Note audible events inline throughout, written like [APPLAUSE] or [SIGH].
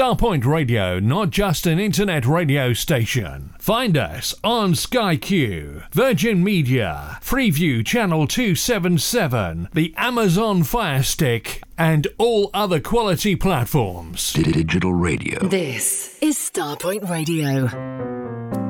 Starpoint Radio, not just an internet radio station. Find us on Sky Q, Virgin Media, Freeview Channel 277, the Amazon Fire Stick, and all other quality platforms. Digital radio. This is Starpoint Radio.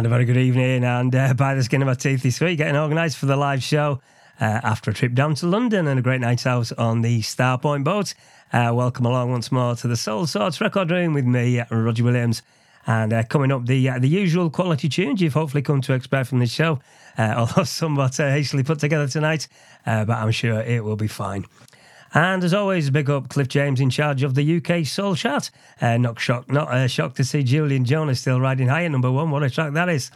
Good evening. And uh, by the skin of my teeth this week, getting organised for the live show uh, after a trip down to London and a great night out on the Starpoint boat. Uh, welcome along once more to the Soulsorts record room with me, Roger Williams. And uh, coming up, the uh, the usual quality tunes you've hopefully come to expect from this show, uh, [LAUGHS] although somewhat hastily put together tonight, but I'm sure it will be fine. And as always, big up Cliff James in charge of the UK Soul Chart. Uh, not shocked, not uh, shocked to see Julian Jonas still riding high at number one. What a track that is!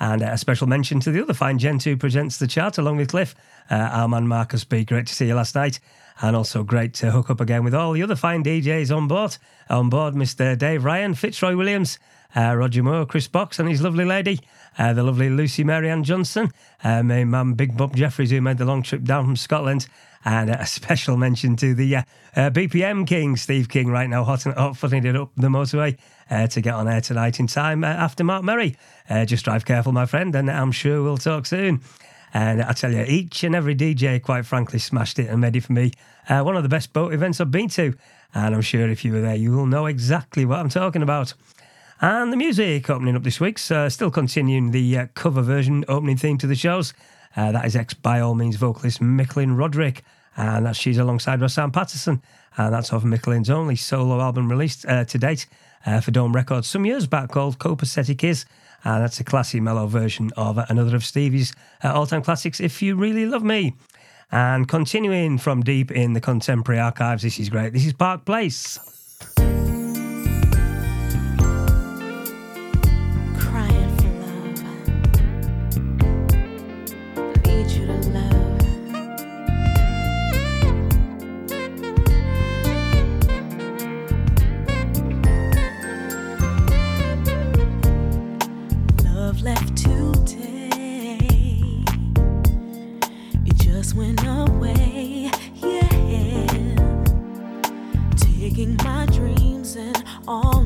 And uh, a special mention to the other fine gent who presents the chart along with Cliff, uh, our man Marcus B. Great to see you last night. And also great to hook up again with all the other fine DJs on board. On board, Mr. Dave Ryan, Fitzroy Williams, uh, Roger Moore, Chris Box, and his lovely lady, uh, the lovely Lucy Marianne Johnson, uh, my mum, Big Bob Jeffries, who made the long trip down from Scotland, and a special mention to the uh, uh, BPM King, Steve King, right now hot, and hot footing it up the motorway uh, to get on air tonight in time uh, after Mark Murray. Uh, just drive careful, my friend, and I'm sure we'll talk soon. And I tell you, each and every DJ, quite frankly, smashed it and made it for me uh, one of the best boat events I've been to. And I'm sure if you were there, you will know exactly what I'm talking about. And the music opening up this week, so still continuing the uh, cover version opening theme to the shows. Uh, that is ex by all means vocalist Mikelyn Roderick, and that she's alongside Rahsaan Patterson, and that's off Mikelyn's only solo album released uh, to date uh, for Dome Records some years back called Copasetic Is, and that's a classy mellow version of another of Stevie's uh, all-time classics, If You Really Love Me. And continuing from deep in the contemporary archives, this is great. This is Park Place. on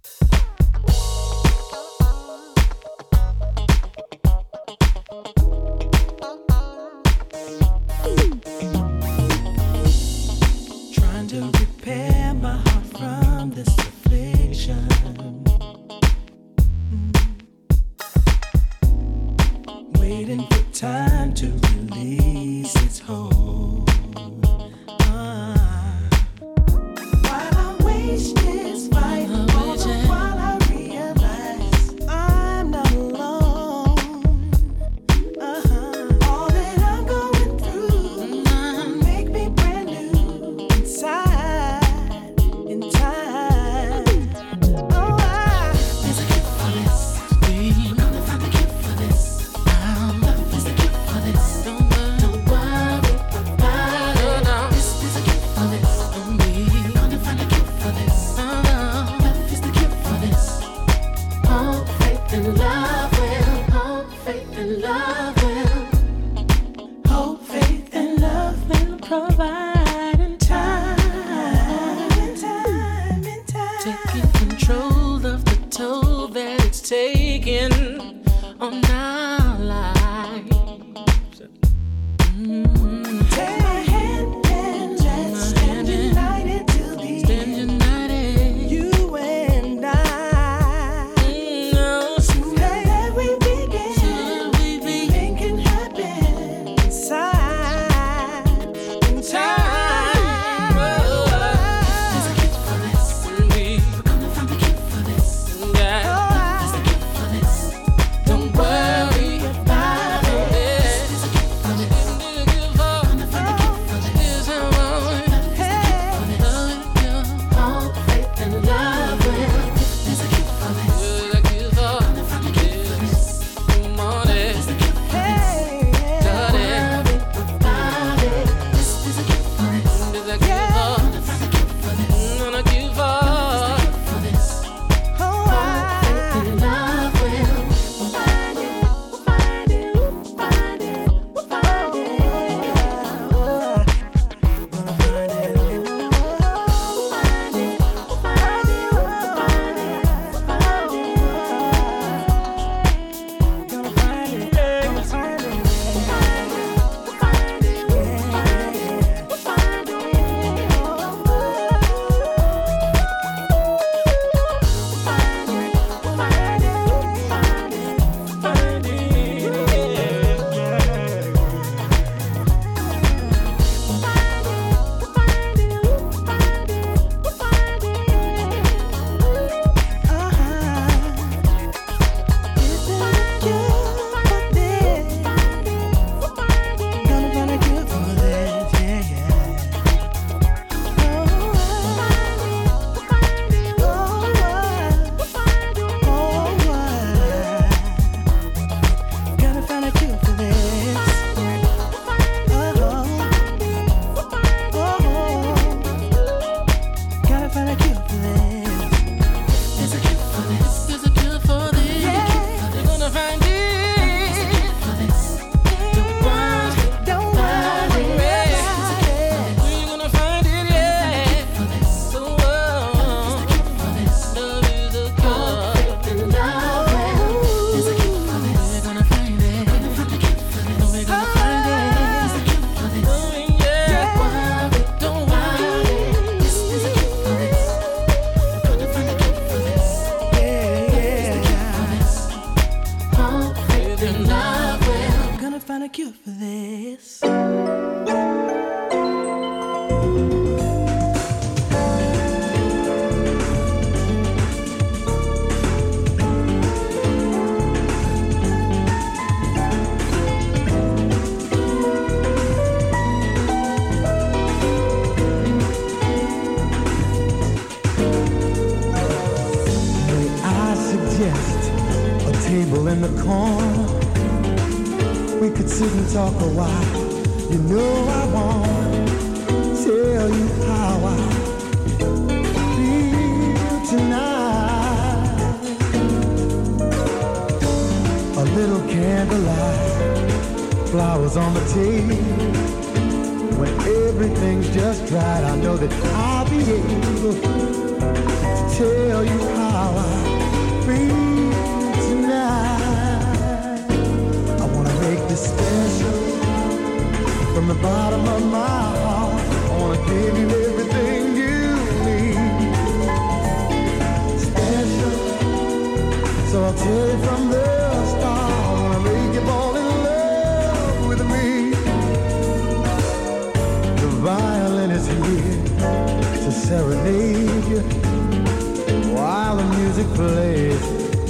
Music plays.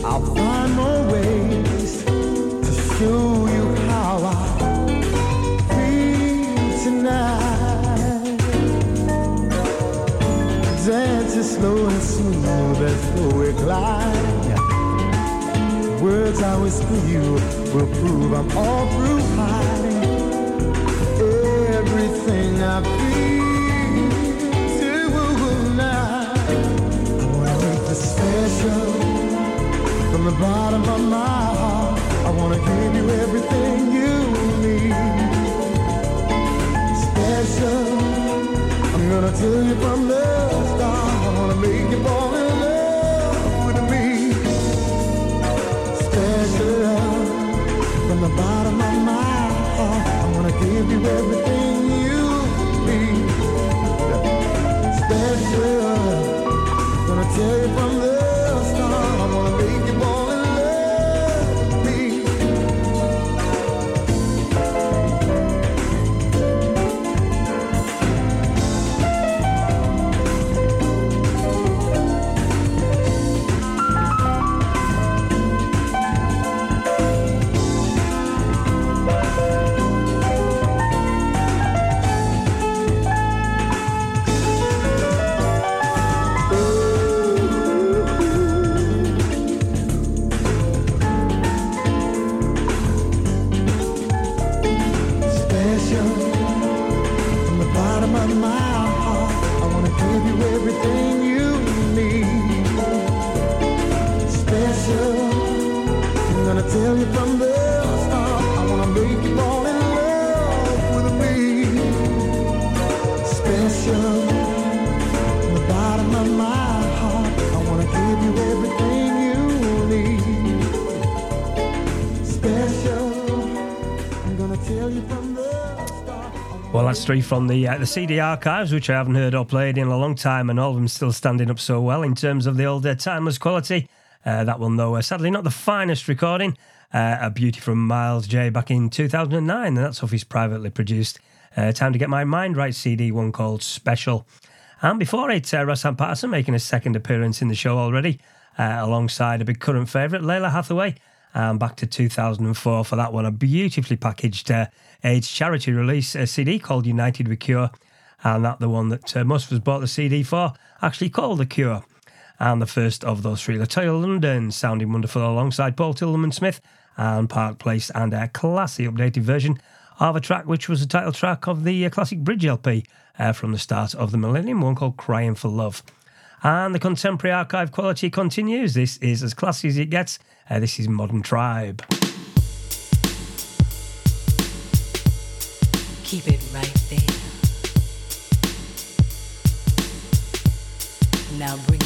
I'll find more ways to show you how I feel tonight. Dance is slow and smooth as we glide. Words I whisper you will prove I'm all through hiding everything I feel special from the bottom of my heart. I wanna give you everything you need. Special, I'm gonna tell you from the start. I wanna make you fall in love with me. Special, from the bottom of my heart. I wanna give you everything you need. Special, gonna tell you from the that's three from the uh, the CD archives, which I haven't heard or played in a long time, and all of them still standing up so well in terms of the old uh, timeless quality. Uh, that one, though, uh, sadly not the finest recording. Uh, a beauty from Miles Jaye back in 2009, and that's off his privately produced uh, Time to Get My Mind Right CD, one called Special. And before it, uh, Rahsaan Patterson making a second appearance in the show already, alongside a big current favourite, Lalah Hathaway. And back to 2004 for that one, a beautifully packaged uh, AIDS charity release a CD called United We Cure. And that the one that uh, most of us bought the CD for, actually called The Cure. And the first of those three, Latoya London, sounding wonderful alongside Paul Tillman Smith and Park Place, and a classy updated version of a track which was the title track of the uh, classic Bridge LP uh, from the start of the millennium, one called Crying for Love. And the contemporary archive quality continues. This is as classy as it gets. Uh, this is Modern Tribe. Keep it right there. Now bring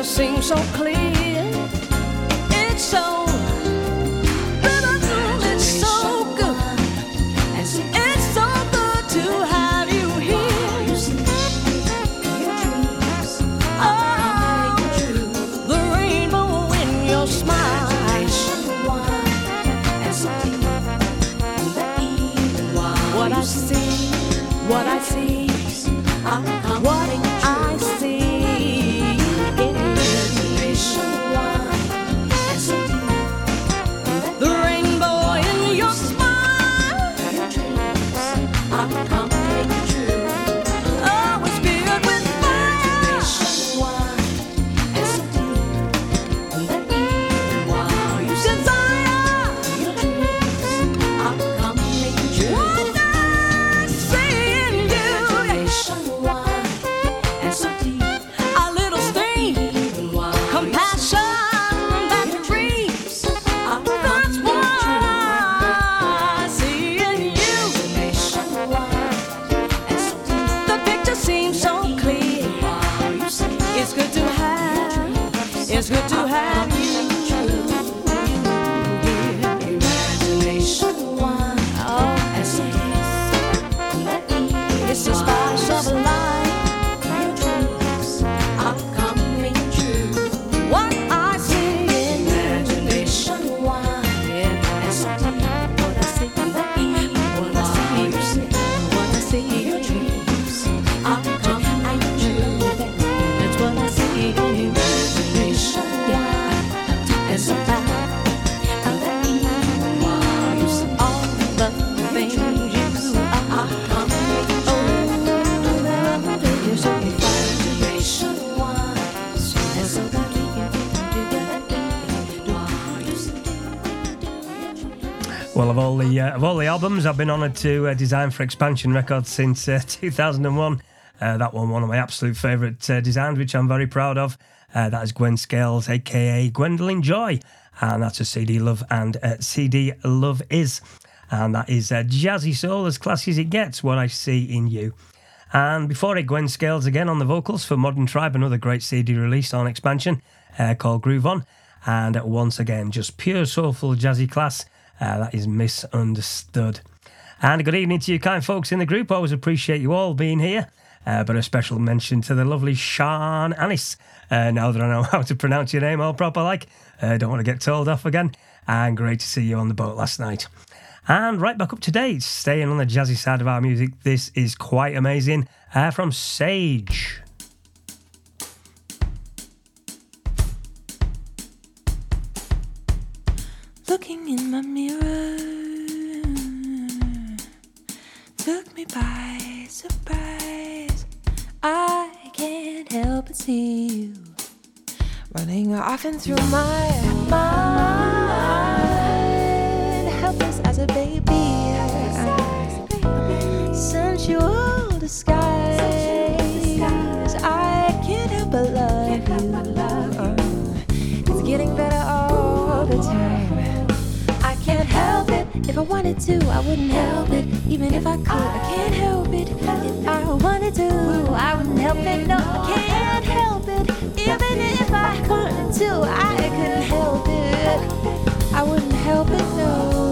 Picture seems so clear. Albums I've been honoured to uh, design for Expansion Records since uh, [LAUGHS] 2001, uh, that one one of my absolute favourite uh, designs, which I'm very proud of. Uh, that is Gwen Scales, aka Gwendolyn Joy, and that's a CD Love and CD Love Is, and that is jazzy soul as classy as it gets. What I see in you. And before it, Gwen Scales again on the vocals for Modern Tribe, another great CD release on expansion called Groove On. And once again, just pure soulful jazzy class. Uh, that is misunderstood. And good evening to you, kind folks in the group. Always appreciate you all being here. Uh, but a special mention to the lovely Sean Annis. Uh, now that I know [LAUGHS] how to pronounce your name all proper, like, uh, don't want to get told off again. And great to see you on the boat last night. And right back up to date, staying on the jazzy side of our music, this is quite amazing uh, from säje. But see you running off and through my mind. Helpless as a baby, sensual disguise. I can't help but love you. It's getting better all the time. If I wanted to, I wouldn't help it. Even if I could, I can't help it. If I wanted to, I wouldn't help it. No, I can't help it. Even if I wanted to, I couldn't help it. I wouldn't help it. No.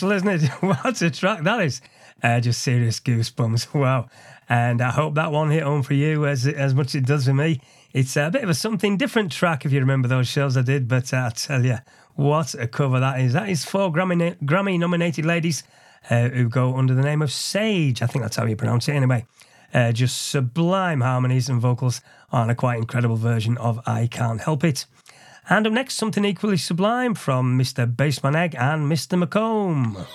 Special, isn't it? [LAUGHS] what a track that is. Uh, just serious goosebumps. [LAUGHS] Wow. And I hope that one hit home for you as as much as it does for me. It's a bit of a something different track if you remember those shows I did, but uh, I tell you, what a cover that is. That is four Grammy, Grammy nominated ladies uh, who go under the name of säje. I think that's how you pronounce it anyway. Uh, just sublime harmonies and vocals on a quite incredible version of I Can't Help It. And up next, something equally sublime from Mr. Bassmanegg and Mr. McComb.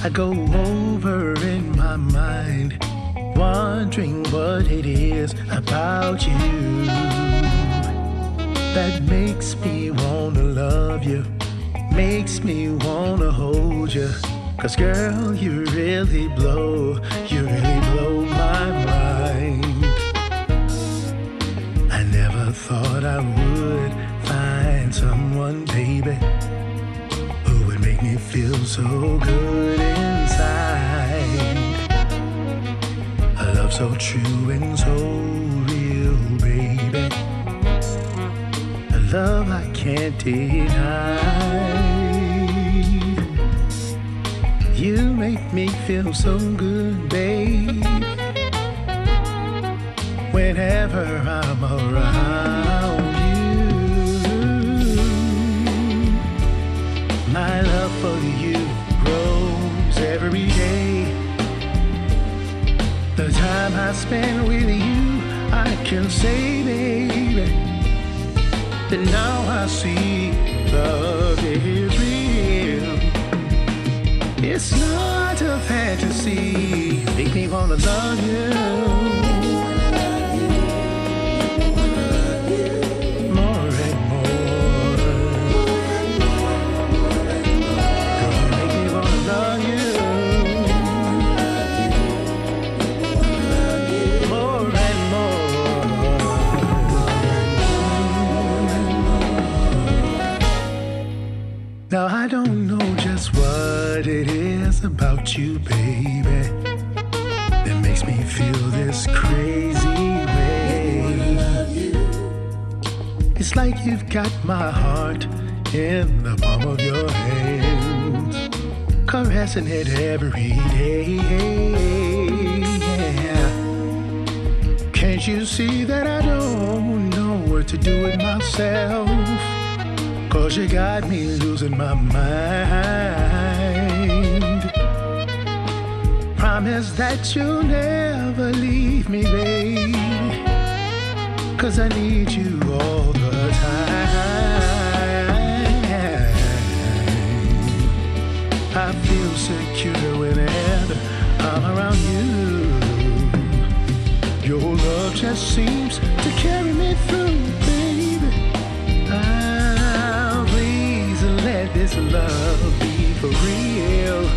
I go over in my mind, wondering what it is about you that makes me wanna love you, makes me wanna hold you. Cause girl, you really blow, you really blow my mind. I never thought I would find someone, baby would make feel so good inside. A love so true and so real, baby. A love I can't deny. You make me feel so good, babe. Whenever I'm around time I spend with you, I can say, baby, that now I see love is real. It's not a fantasy. Make me wanna love you. Now I don't know just what it is about you, baby, that makes me feel this crazy way. It's like you've got my heart in the palm of your hand, caressing it every day. Yeah. Can't you see that I don't know what to do with myself? Cause you got me losing my mind. Promise that you'll never leave me, babe. Cause I need you all the time. I feel secure whenever I'm around you. Your love just seems love be for real.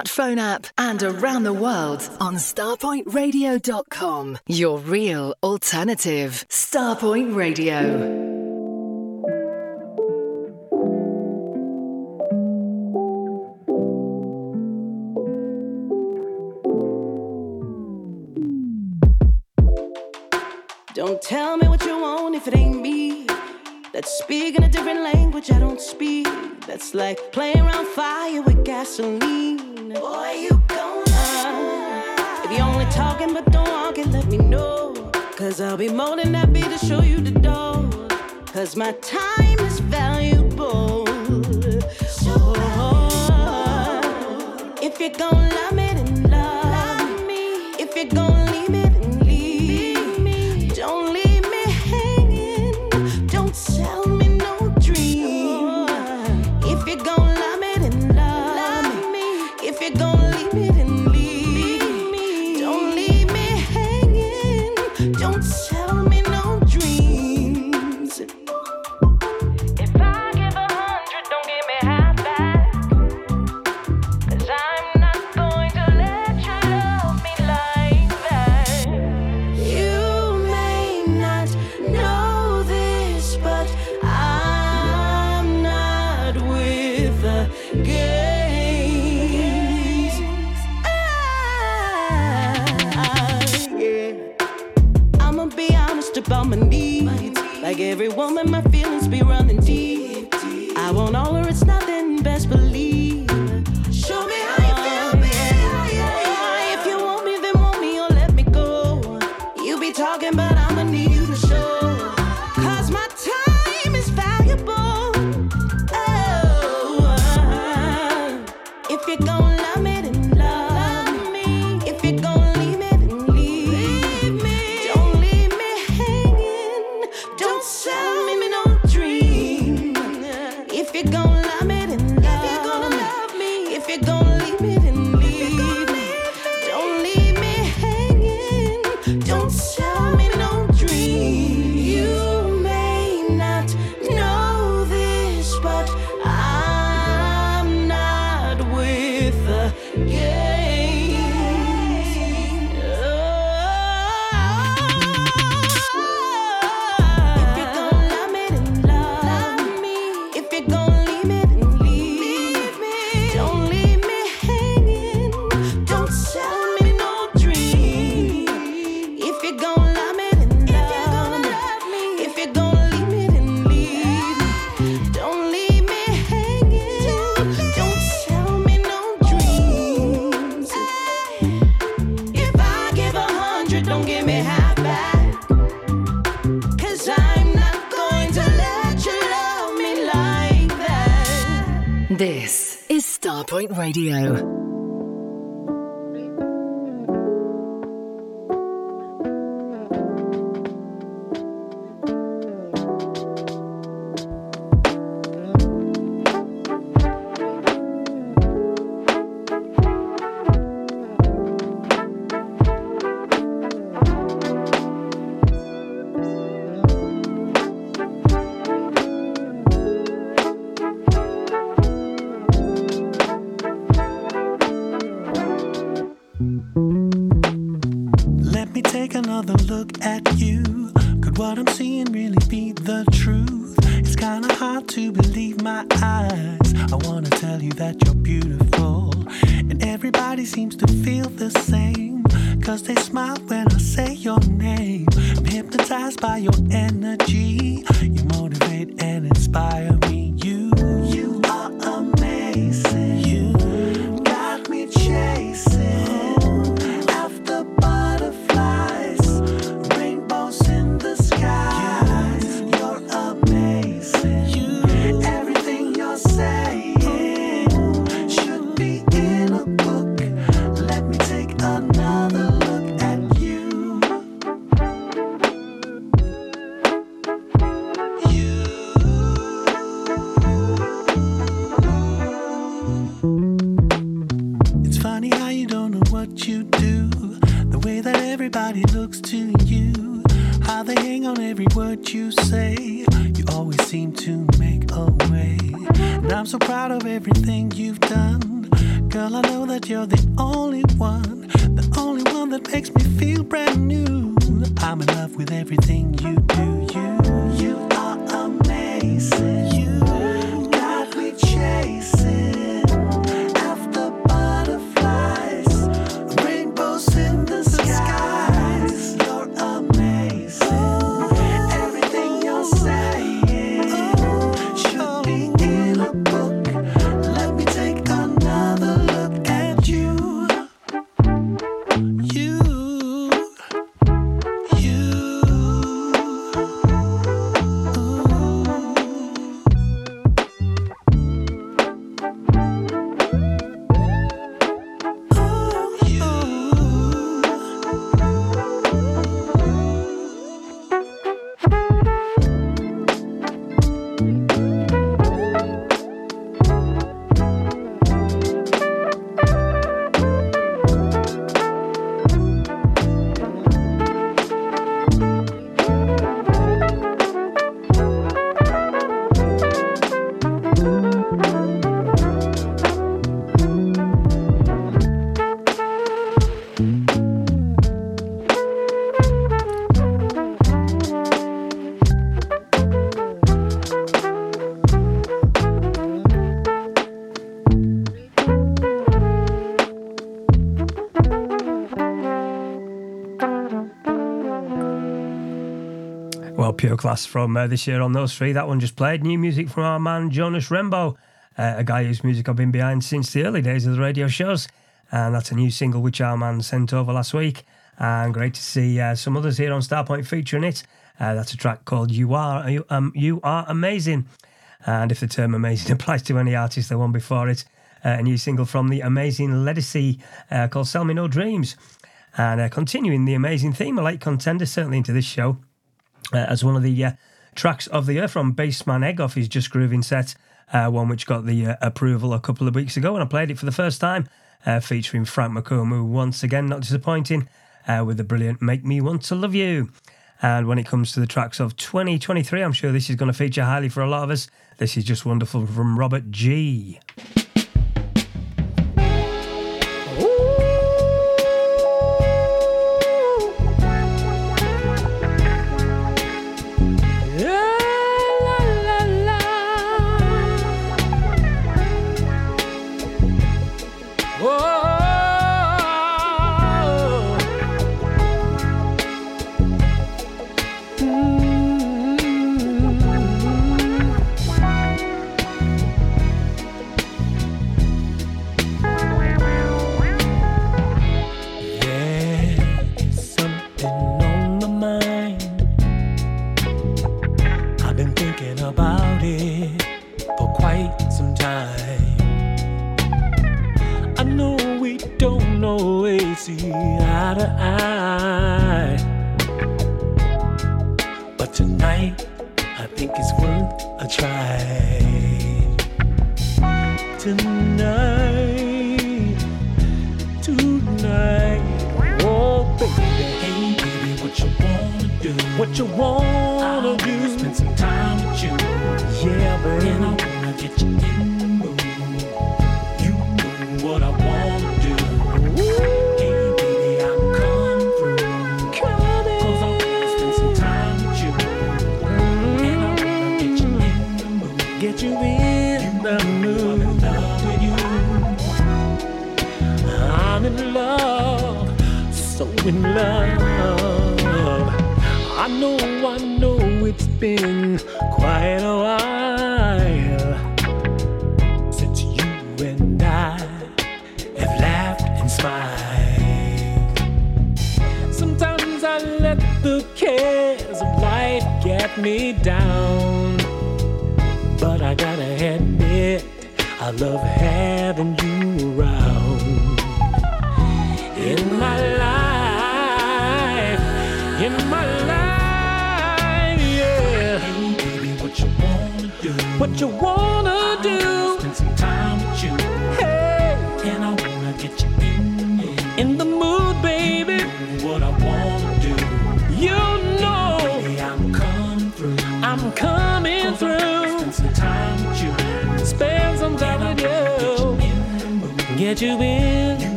Smartphone app, and around the world on starpointradio.com. Your real alternative. Starpoint Radio. Don't tell me what you want if it ain't me. That's speaking a different language I don't speak. That's like playing around fire with gasoline. Boy, you gonna. If you're only talking but don't walk it, let me know. Cause I'll be more than happy to show you the door. Cause my time is valuable. Oh, oh, oh. if you're gonna love me, Starpoint Radio. Pure class from uh, this year on those three. That one just played. New music from our man Jonas Rembo, uh, a guy whose music I've been behind since the early days of the radio shows. And that's a new single which our man sent over last week. And great to see uh, some others here on Starpoint featuring it. Uh, that's a track called "You Are You, um, you Are Amazing." And if the term "amazing" [LAUGHS] applies to any artist, the one before it, uh, a new single from the amazing Ledisi uh, called "Sell Me No Dreams." And continuing the amazing theme, a late contender certainly into this show as one of the uh, tracks of the year from Bassmanegg off his Just Grooving set, uh, one which got the uh, approval a couple of weeks ago, and I played it for the first time, uh, featuring Frank McComb, once again not disappointing uh, with the brilliant Make Me Want to Love You. And when it comes to the tracks of 2023, I'm sure this is going to feature highly for a lot of us. This is just wonderful from Robert Gee.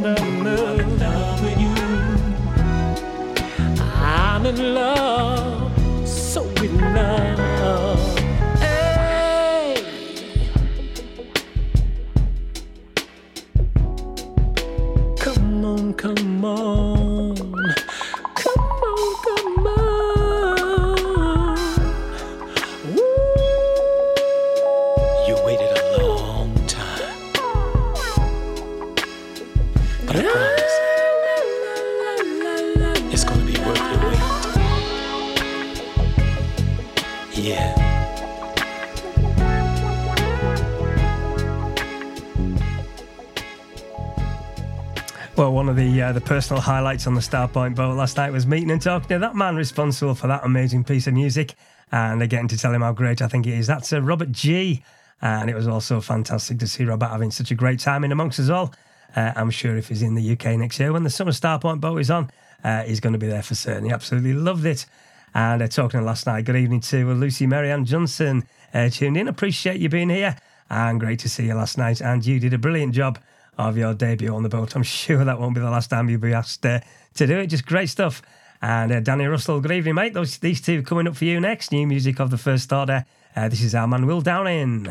I'm in love so in love. Come on, come on. One of the uh, the personal highlights on the Starpoint boat last night was meeting and talking to that man responsible for that amazing piece of music, and getting to tell him how great I think it is. That's uh, Robert Gee, and it was also fantastic to see Robert having such a great time in amongst us all. Uh, I'm sure if he's in the UK next year when the Summer Starpoint boat is on, uh, he's going to be there for certain. He absolutely loved it. And uh, talking last night, good evening to Lucy Marianne Johnson uh, tuned in. Appreciate you being here, and great to see you last night. And you did a brilliant job of your debut on the boat. I'm sure that won't be the last time you'll be asked uh, to do it. Just great stuff. And uh, Danny Russell, good evening, mate. Those these two coming up for you next. New music of the first order. Uh, this is our man Will Downing.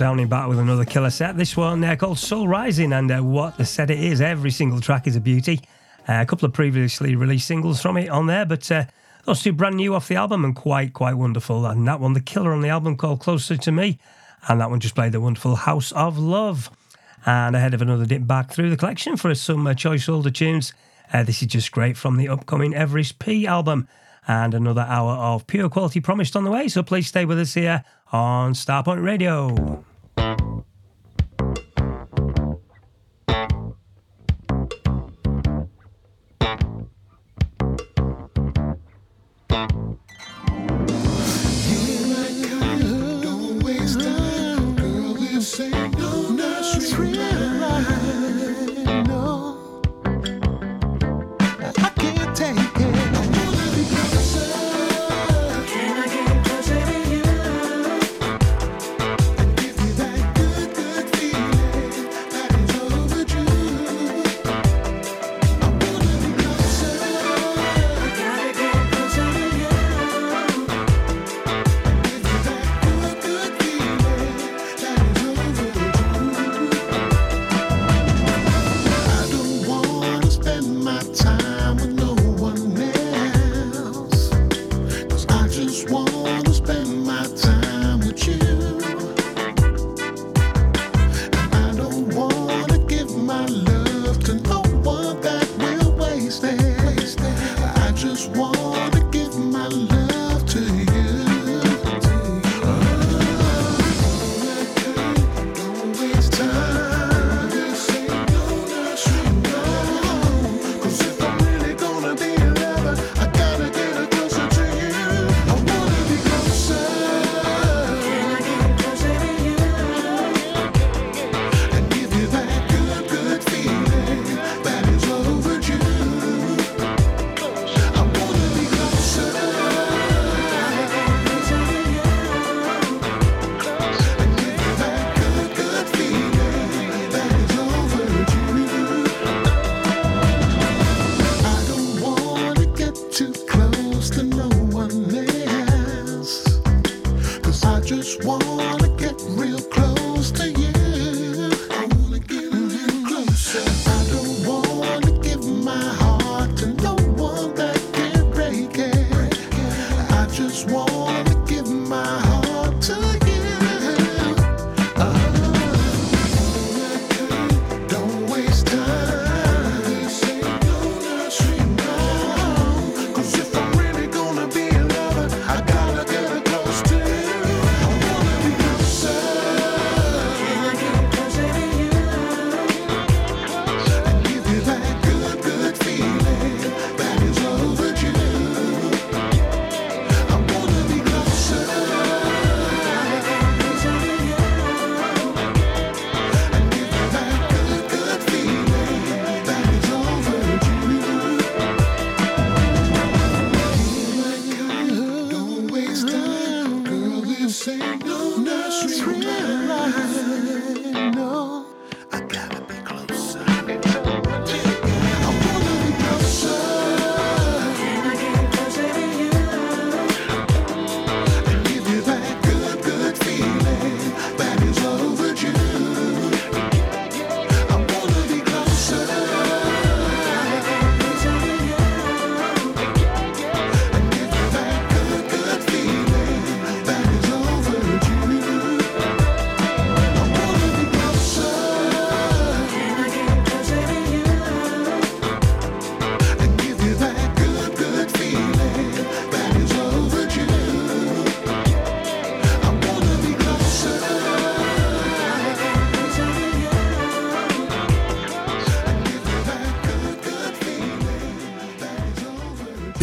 Downing back with another killer set. This one uh, called Soul Rising, and uh, what a set it is. Every single track is a beauty. Uh, a couple of previously released singles from it on there, but uh, Those two brand new off the album and quite, quite wonderful. And that one, the killer on the album called Closer to Me. And that one just played the wonderful House of Love. And ahead of another dip back through the collection for some uh, choice older tunes, uh, this is just great from the upcoming Everis P album. And another hour of pure quality promised on the way. So please stay with us here on Starpoint Radio.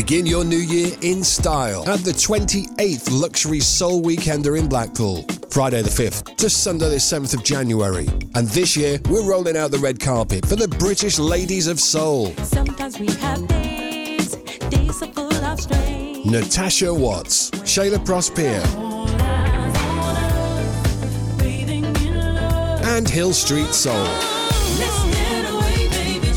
Begin your new year in style at the 28th Luxury Soul Weekender in Blackpool, Friday the 5th to Sunday the 7th of January. And this year, we're rolling out the red carpet for the British Ladies of Soul. Sometimes we have days, days full of strain. Natasha Watts, Shayla Prosper. And Hill Street Soul. Away, baby,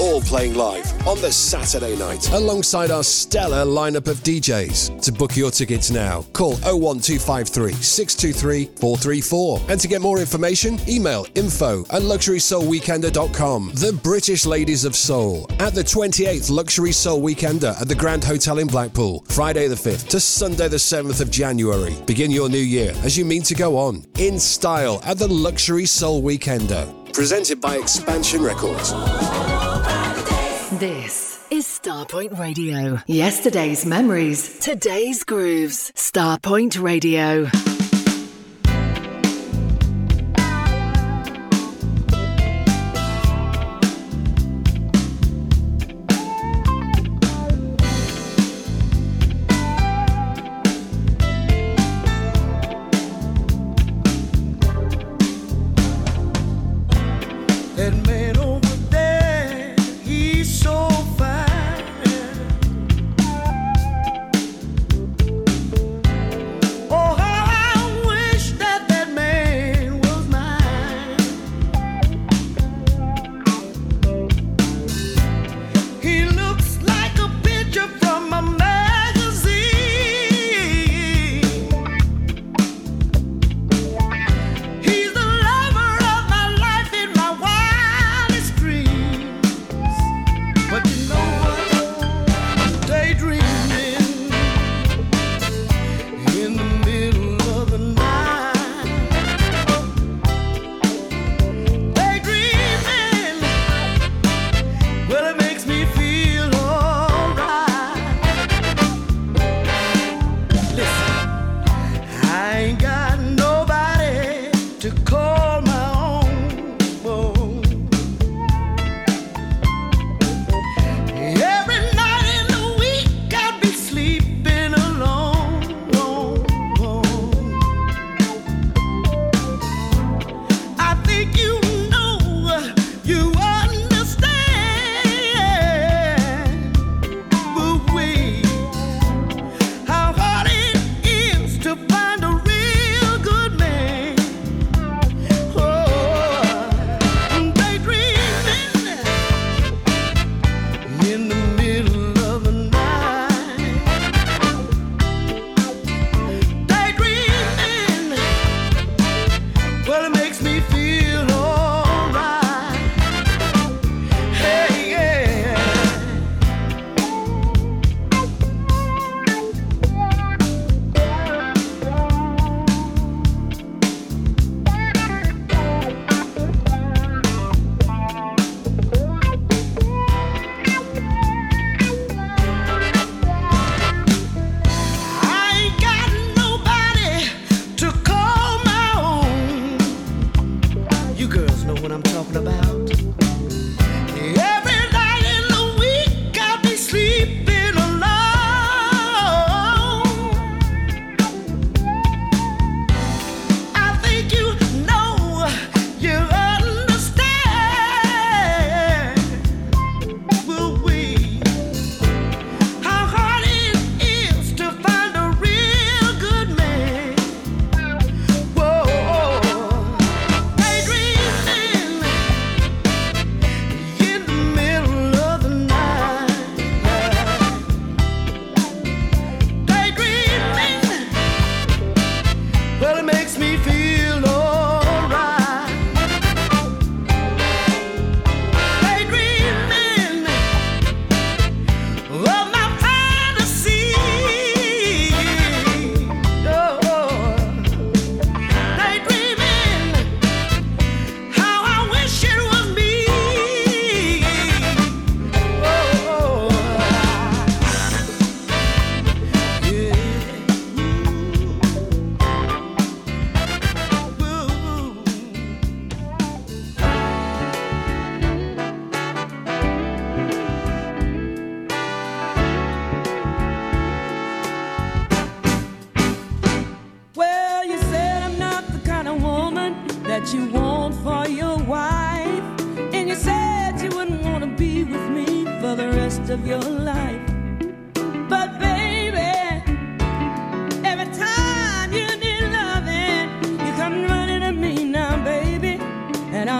All playing live on the Saturday night alongside our stellar lineup of DJs. To book your tickets now, call 01253 623 434. And to get more information, email info at luxurysoulweekender.com. The British Ladies of Soul at the 28th Luxury Soul Weekender at the Grand Hotel in Blackpool, Friday the 5th to Sunday the 7th of January. Begin your new year as you mean to go on in style at the Luxury Soul Weekender. Presented by Expansion Records. This is Starpoint Radio. Yesterday's memories, today's grooves. Starpoint Radio.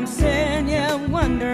I'm saying you wonder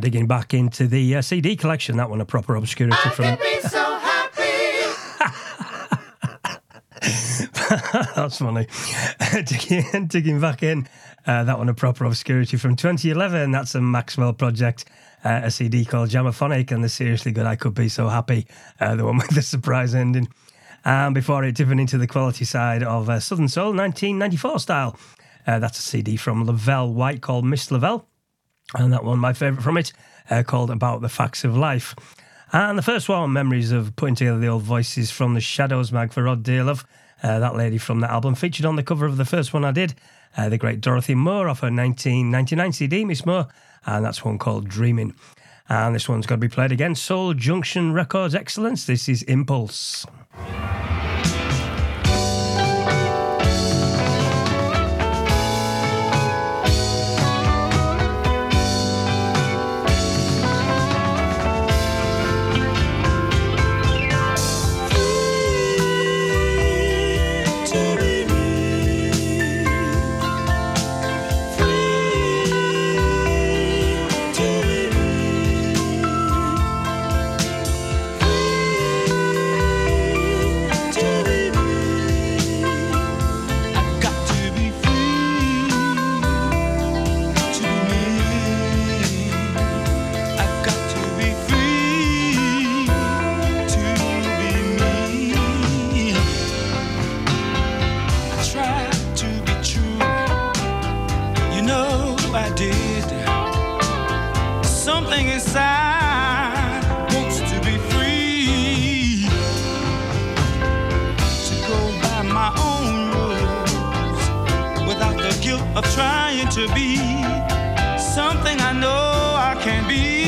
Digging back into the uh, CD collection, that one a proper obscurity from. Be so. [LAUGHS] That's funny. [LAUGHS] digging, digging back in, uh, that one a proper obscurity from 2011. That's a Maxwell project, uh, a CD called Jamaphonic, and the seriously good I Could Be So Happy, uh, the one [LAUGHS] with the surprise ending. And before it dipping into the quality side of uh, Southern Soul, 1994 style. Uh, that's a CD from Lavelle White called Miss Lavelle. And that one, my favourite from it, uh, called About the Facts of Life. And the first one, memories of putting together the old voices from the Shadows mag for Rod Dearlove. Uh, that lady from that album featured on the cover of the first one I did, uh, the great Dorothy Moore off her 1999 CD, Miss Moore, and that's one called Dreaming. And this one's got to be played again. Soul Junction Records Excellence. This is Impulse. To be something I know I can be.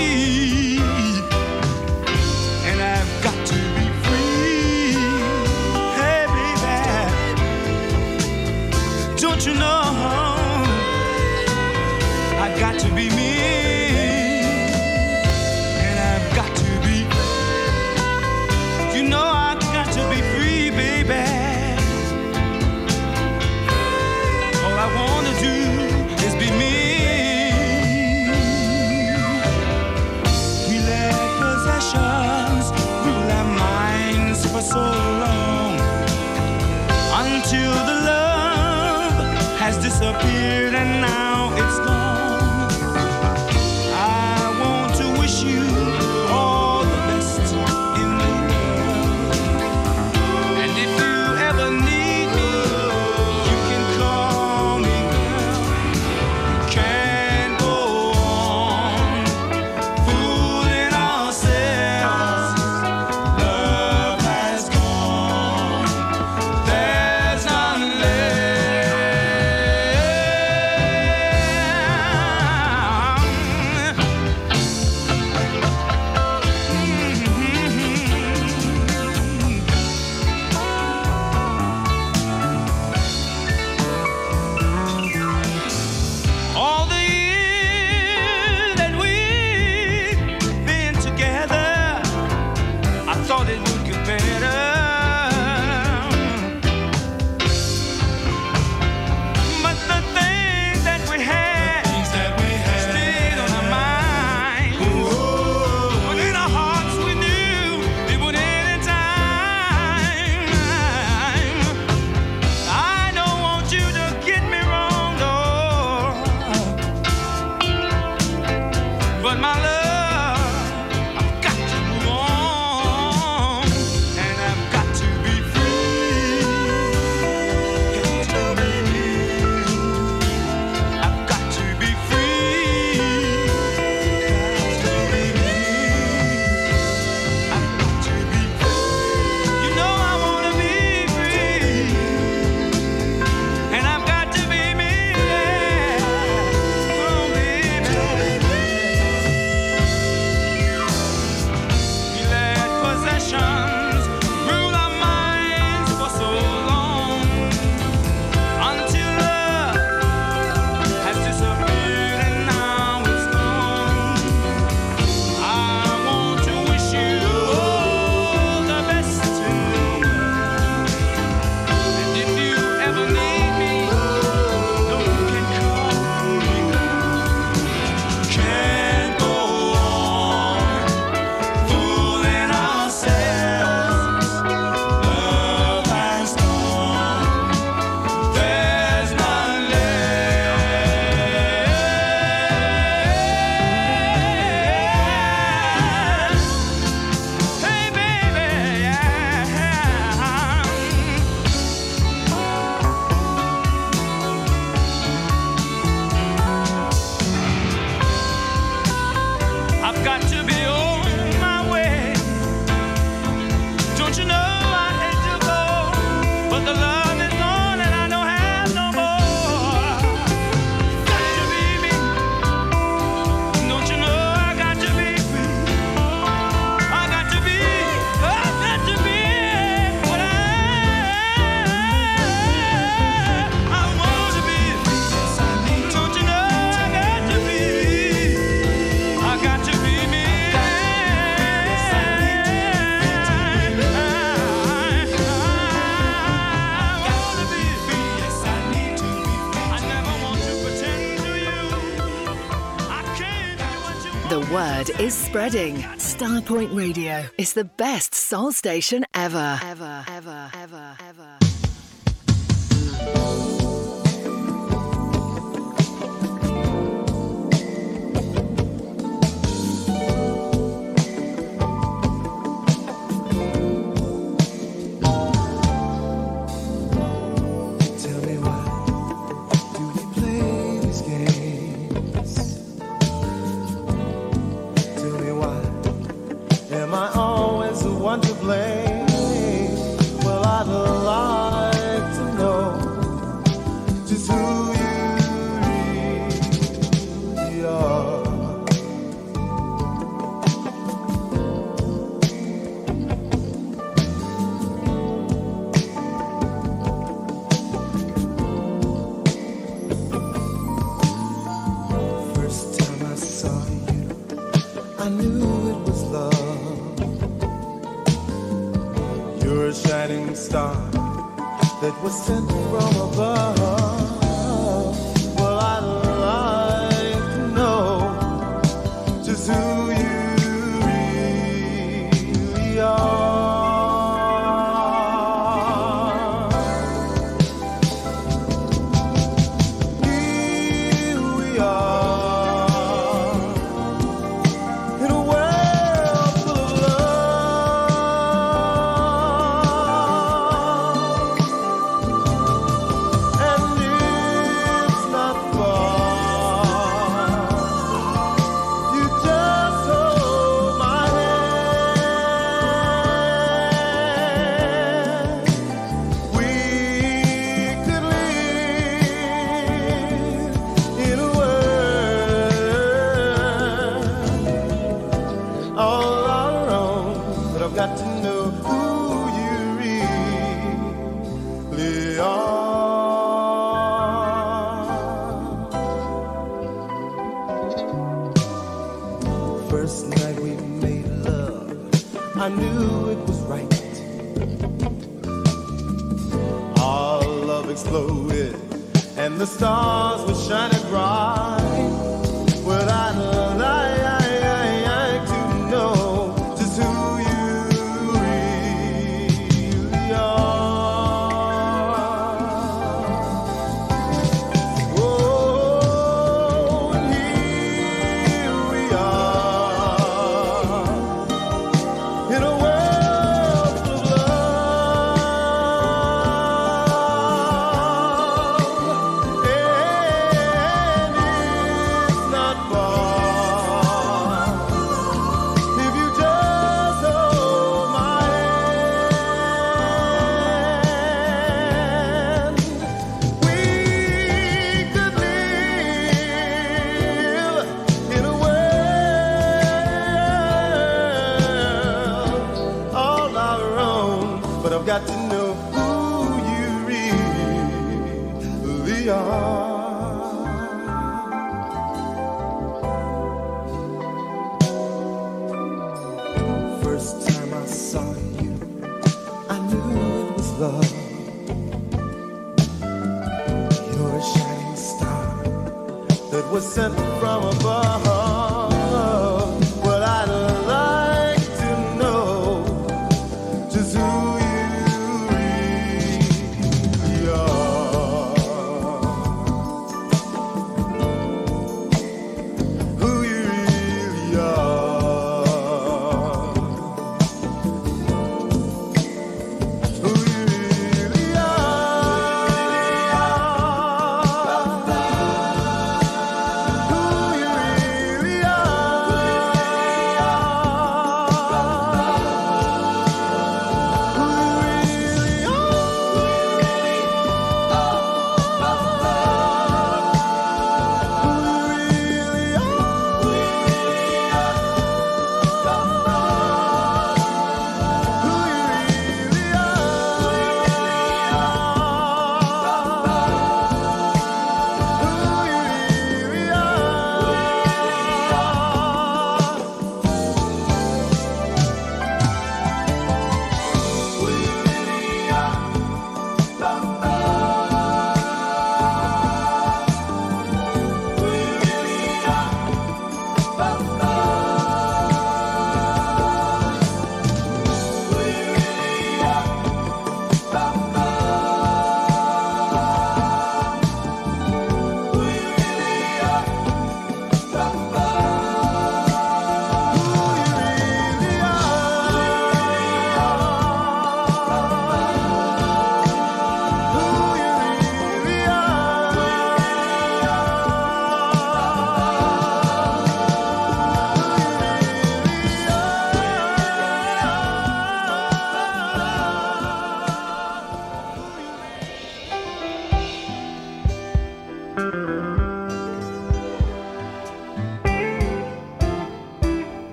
is spreading. Starpoint Radio is the best soul station ever.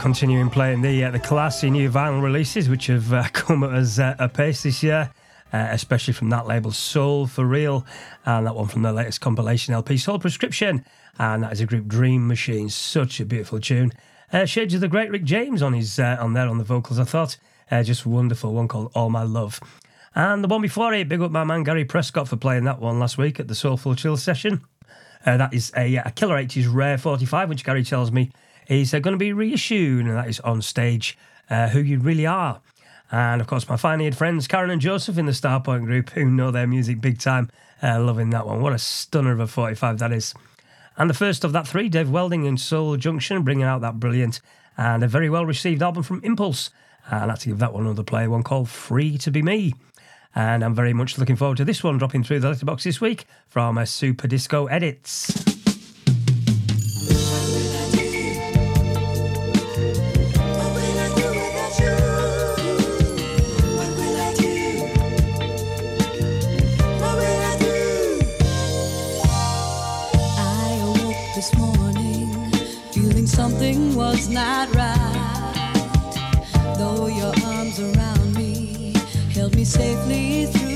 Continuing playing the uh, the classy new vinyl releases, which have uh, [LAUGHS] come at us uh, apace this year, uh, especially from that label Soul4Real, and that one from the latest compilation LP Soul Prescription, and that is a group Dream Machine. Such a beautiful tune. Uh, shades of the great Rick James on his uh, on there on the vocals. I thought uh, just wonderful. One called All My Love. And the one before it, big up my man Gary Prescott for playing that one last week at the Soulful Chill session. Uh, that is a, a Killer 80s Rare 45, which Gary tells me is uh, going to be reissued, and that is on stage, uh, Who You Really Are. And of course, my fine eared friends Karen and Joseph in the Starpoint group, who know their music big time, uh, loving that one. What a stunner of a 45 that is. And the first of that three, Dave Welding and Soul Junction, bringing out that brilliant and a very well received album from Impulse. And I'd like to give that one another play, one called Free to Be Me. And I'm very much looking forward to this one dropping through the letterbox this week from a Super Disco Edits. Not right. Though your arms around me held me safely through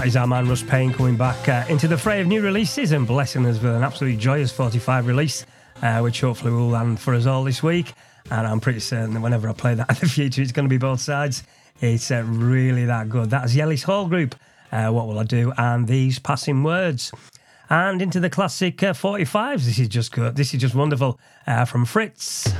that is our man Russ Payne coming back uh, into the fray of new releases and blessing us with an absolutely joyous 45 release, uh, which hopefully will land for us all this week. And I'm pretty certain that whenever I play that [LAUGHS] in the future, it's going to be both sides. It's uh, really that good. That's Ellis Hall Group. Uh, what will I do? And these passing words. And into the classic uh, 45s. This is just good. This is just wonderful uh, from Fritz.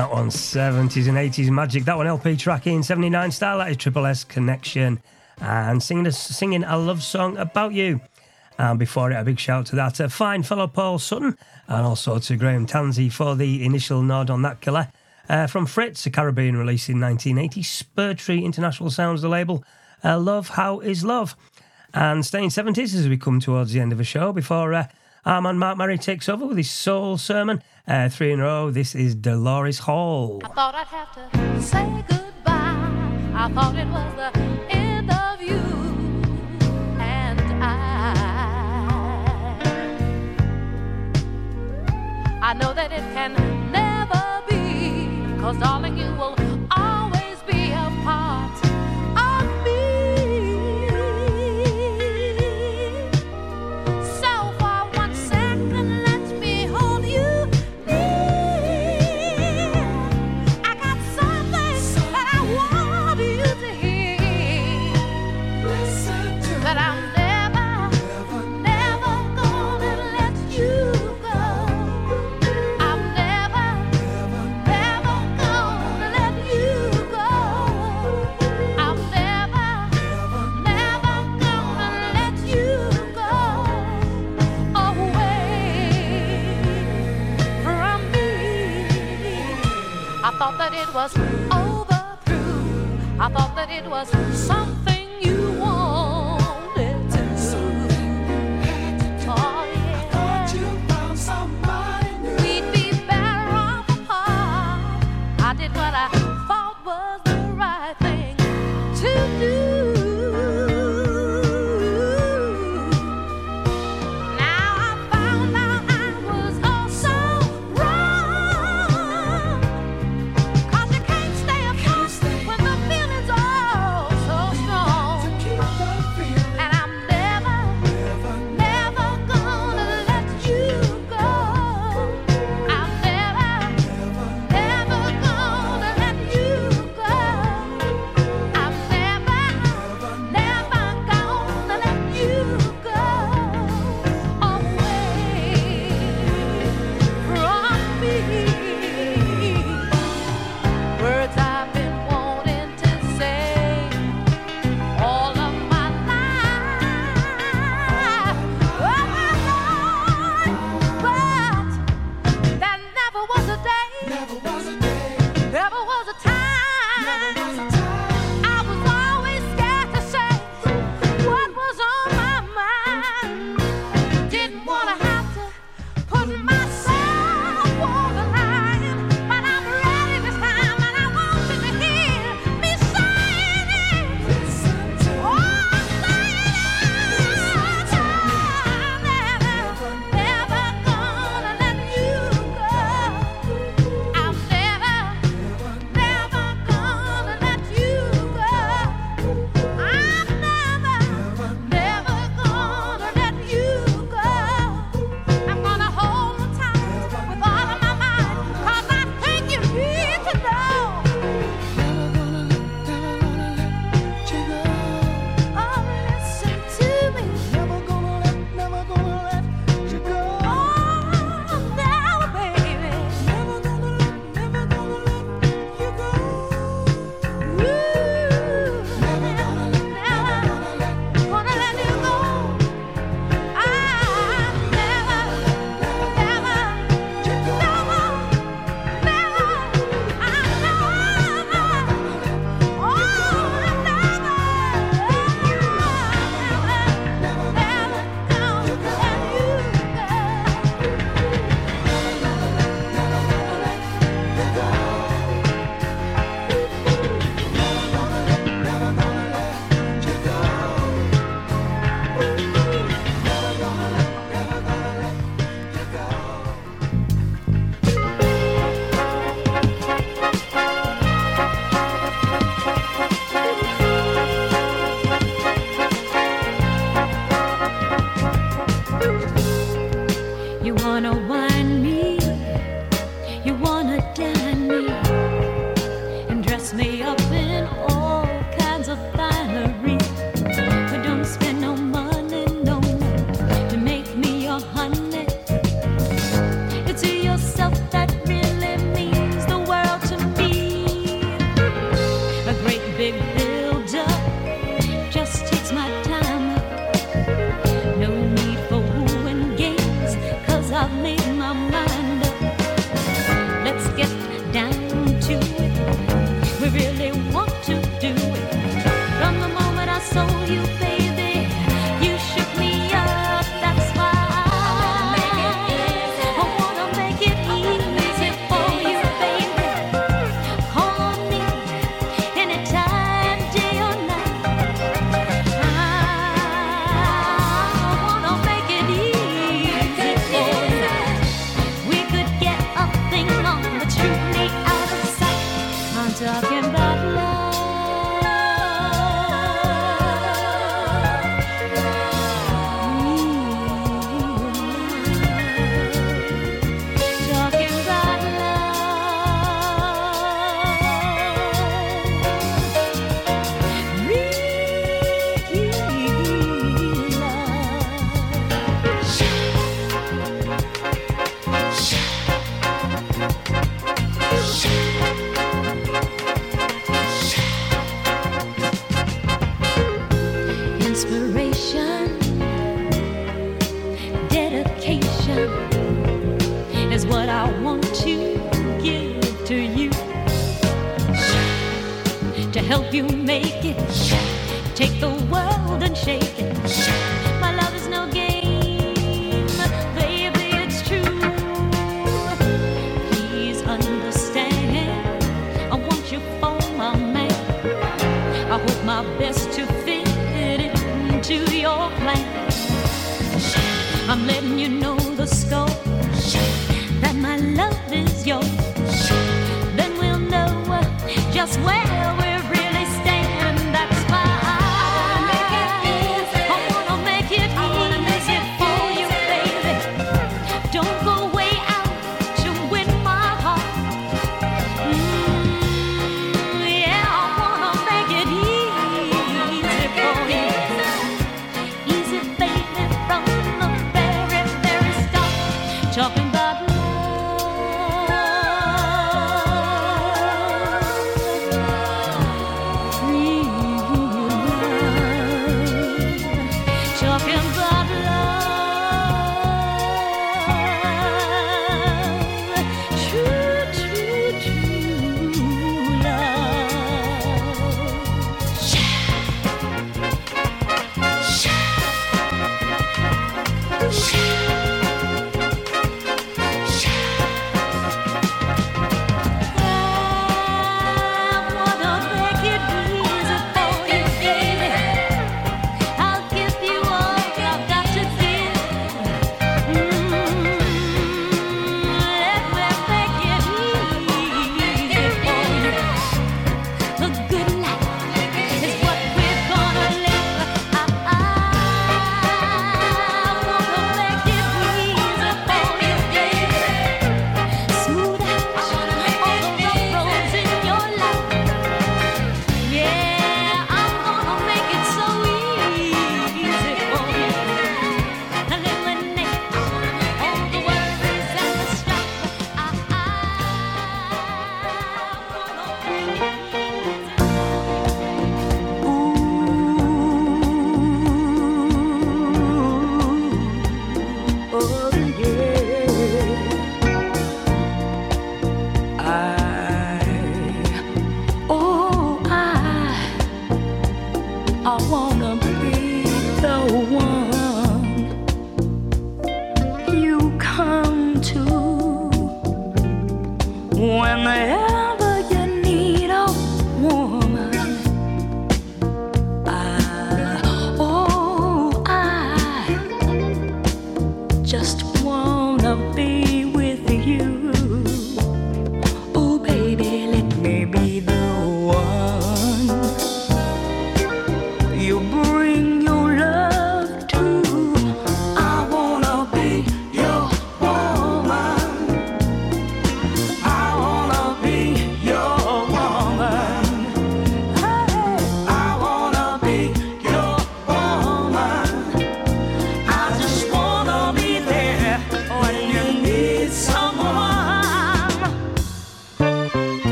That one 70s and 80s magic. That one LP track in 79 style. That is Triple S Connection. And singing a, singing a love song about you. And before it, a big shout to that fine fellow Paul Sutton and also to Graham Tansey for the initial nod on that killer. Uh, from Fritz, a Caribbean release in 1980, Spur Tree International Sounds, the label. Uh, love, how is love? And staying 70s as we come towards the end of the show before uh, our man Mark Murray takes over with his soul sermon. Uh, three in a row. This is Dolores Hall. I thought I'd have to say goodbye. I thought it was the end of you and I. I know that it can never be, cause darling, you will it was over through. I thought that it was something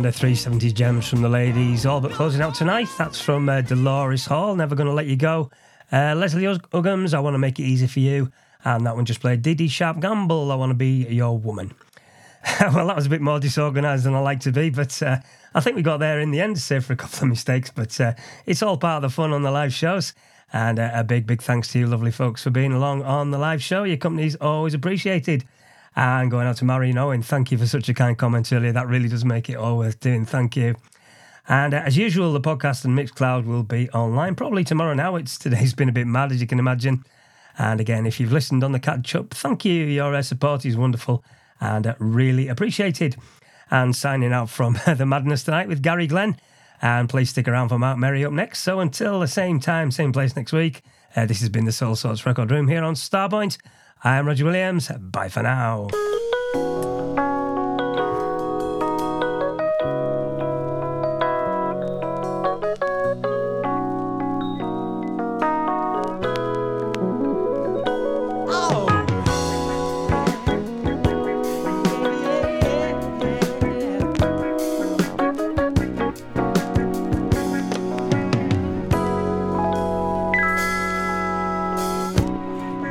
And a 370 gems from the ladies, all but closing out tonight. That's from uh, Dolores Hall, Never Gonna Let You Go. Uh, Leslie Uggams, I Want to Make It Easy for You. And that one just played Dee Dee Sharp Gamble, I Want to Be Your Woman. [LAUGHS] well, that was a bit more disorganised than I like to be, but uh, I think we got there in the end, save for a couple of mistakes. But uh, it's all part of the fun on the live shows. And uh, a big, big thanks to you, lovely folks, for being along on the live show. Your company's always appreciated. And going out to Marion Owen, thank you for such a kind comment earlier. That really does make it all worth doing. Thank you. And uh, as usual, the podcast and Mixcloud will be online probably tomorrow now. It's today's been a bit mad, as you can imagine. And again, if you've listened on the catch up, thank you. Your uh, support is wonderful and uh, really appreciated. And signing out from [LAUGHS] the madness tonight with Gary Glenn. And please stick around for Mark Murray up next. So until the same time, same place next week, uh, this has been the Soulsorts Record Room here on Starpoint. I am Roger Williams. Bye for now.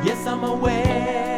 Yes, I'm aware